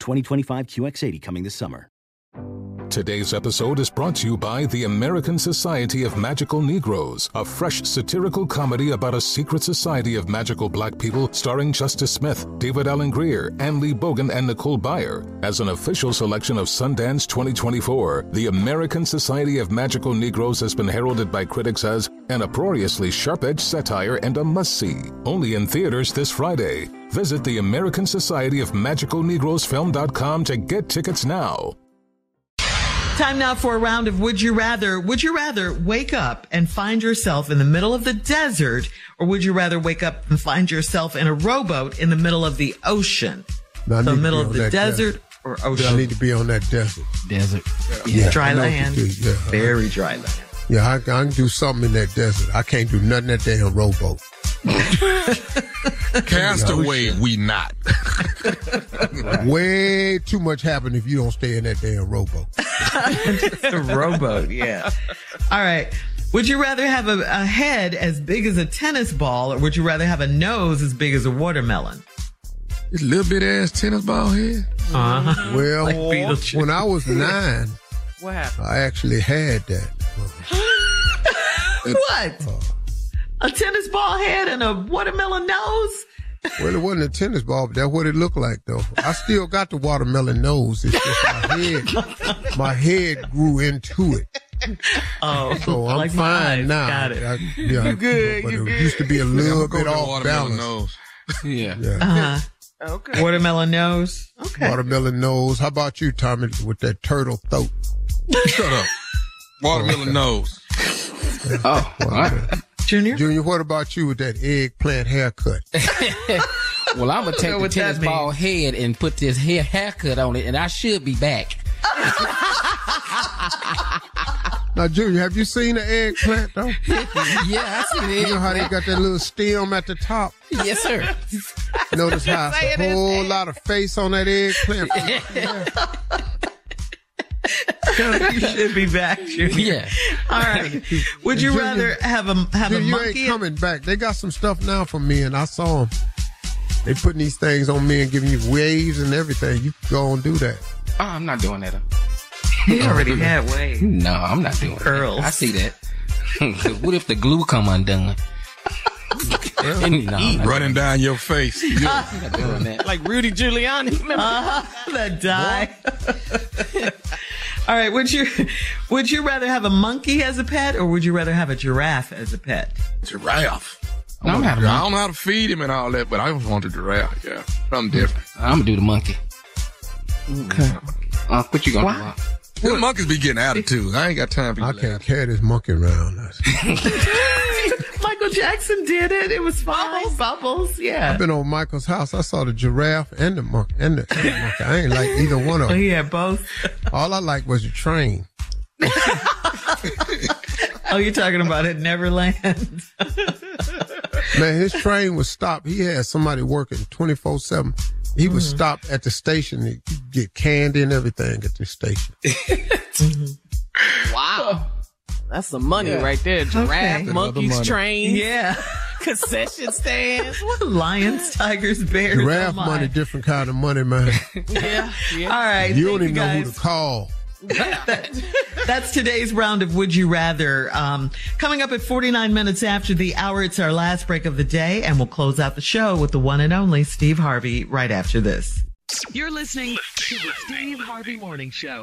2025 QX80 coming this summer. Today's episode is brought to you by the American Society of Magical Negroes, a fresh satirical comedy about a secret society of magical black people starring Justice Smith, David Alan Grier, Anne Lee Bogan, and Nicole Byer. As an official selection of Sundance 2024, the American Society of Magical Negroes has been heralded by critics as an uproariously sharp-edged satire and a must-see. Only in theaters this Friday. Visit the American Society of Magical Negroes Film.com to get tickets now. Time now for a round of Would You Rather. Would you rather wake up and find yourself in the middle of the desert, or would you rather wake up and find yourself in a rowboat in the middle of the ocean? No, I the middle of the that desert, or ocean? I need to be on that desert. Desert. Yeah, dry I know what land. Yeah, Very dry land. Yeah I, I can do something in that desert. I can't do nothing in that damn rowboat. Castaway, we not. Way too much happen if you don't stay in that damn rowboat. the rowboat, yeah. All right. Would you rather have a, a head as big as a tennis ball, or would you rather have a nose as big as a watermelon? This little bit ass tennis ball head. Uh-huh. Well, Like when I was nine, What happened? I actually had that. What? A tennis ball head and a watermelon nose? Well, it wasn't a tennis ball, but that's what it looked like, though. I still got the watermelon nose. It's just my head. My head grew into it. Oh, So I'm like fine eyes. now. Got it. I- yeah, You good, But you it good. used to be a little Go bit with the off watermelon balance. nose. Yeah. Yeah. Uh-huh. Okay. Watermelon nose. Okay. Watermelon nose. How about you, Tommy, with that turtle throat? Shut up. Watermelon nose. Oh, all right. Junior? Junior, what about you with that eggplant haircut? Well, I'm gonna take know the that tennis ball head and put this hair haircut on it, and I should be back. Now, Junior, have you seen the eggplant, though? yeah, I see You know how they got that little stem at the top? Yes, sir. Notice how it's a whole lot of face on that eggplant. you should be back, Junior. Yeah. All right. Would you Junior- rather have a have a Junior, you monkey? ain't coming back. They got some stuff now for me, and I saw them. They putting these things on me and giving you waves and everything. You go and do that. Oh, I'm not doing that. He already had waves. No, I'm not doing Curls. that. I see that. what if the glue come undone? no, Running down your face. I'm doing that. Like Rudy Giuliani. Remember? Uh-huh. That die. All right. Would you would you rather have a monkey as a pet, or would you rather have a giraffe as a pet? Giraffe. I'm I not a don't know how to feed him and all that, but I just want a giraffe. Yeah, something different. I'm gonna do the monkey. Okay. Uh, what you gonna Why? do? Them monkeys be getting attitude. I ain't got time for you. I can't carry this monkey around. Michael Jackson did it. It was fine. Bubbles. Yeah. I've been on Michael's house. I saw the giraffe and the monkey. And the, and the monkey. I ain't like either one of Oh, them. he had both. All I liked was the train. Oh, you're talking about at Neverland. Man, his train was stopped. He had somebody working 24 7. He would mm-hmm. stop at the station and get candy and everything at the station. Wow. That's some money Yeah. right there. Giraffe, Okay. monkeys, money. trains, Yeah. concession stands. Lions, tigers, bears. Giraffe oh my. money, different kind of money, man. Yeah, yeah. All right. you don't even know who to call. That's today's round of Would You Rather. Um, coming up at 49 minutes after the hour, it's our last break of the day, and we'll close out the show with the one and only Steve Harvey right after this. You're listening to the Steve Harvey Morning Show.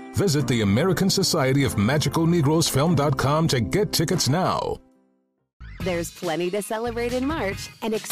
Visit the American Society of Magical Negroes Film.com to get tickets now. There's plenty to celebrate in March and ex-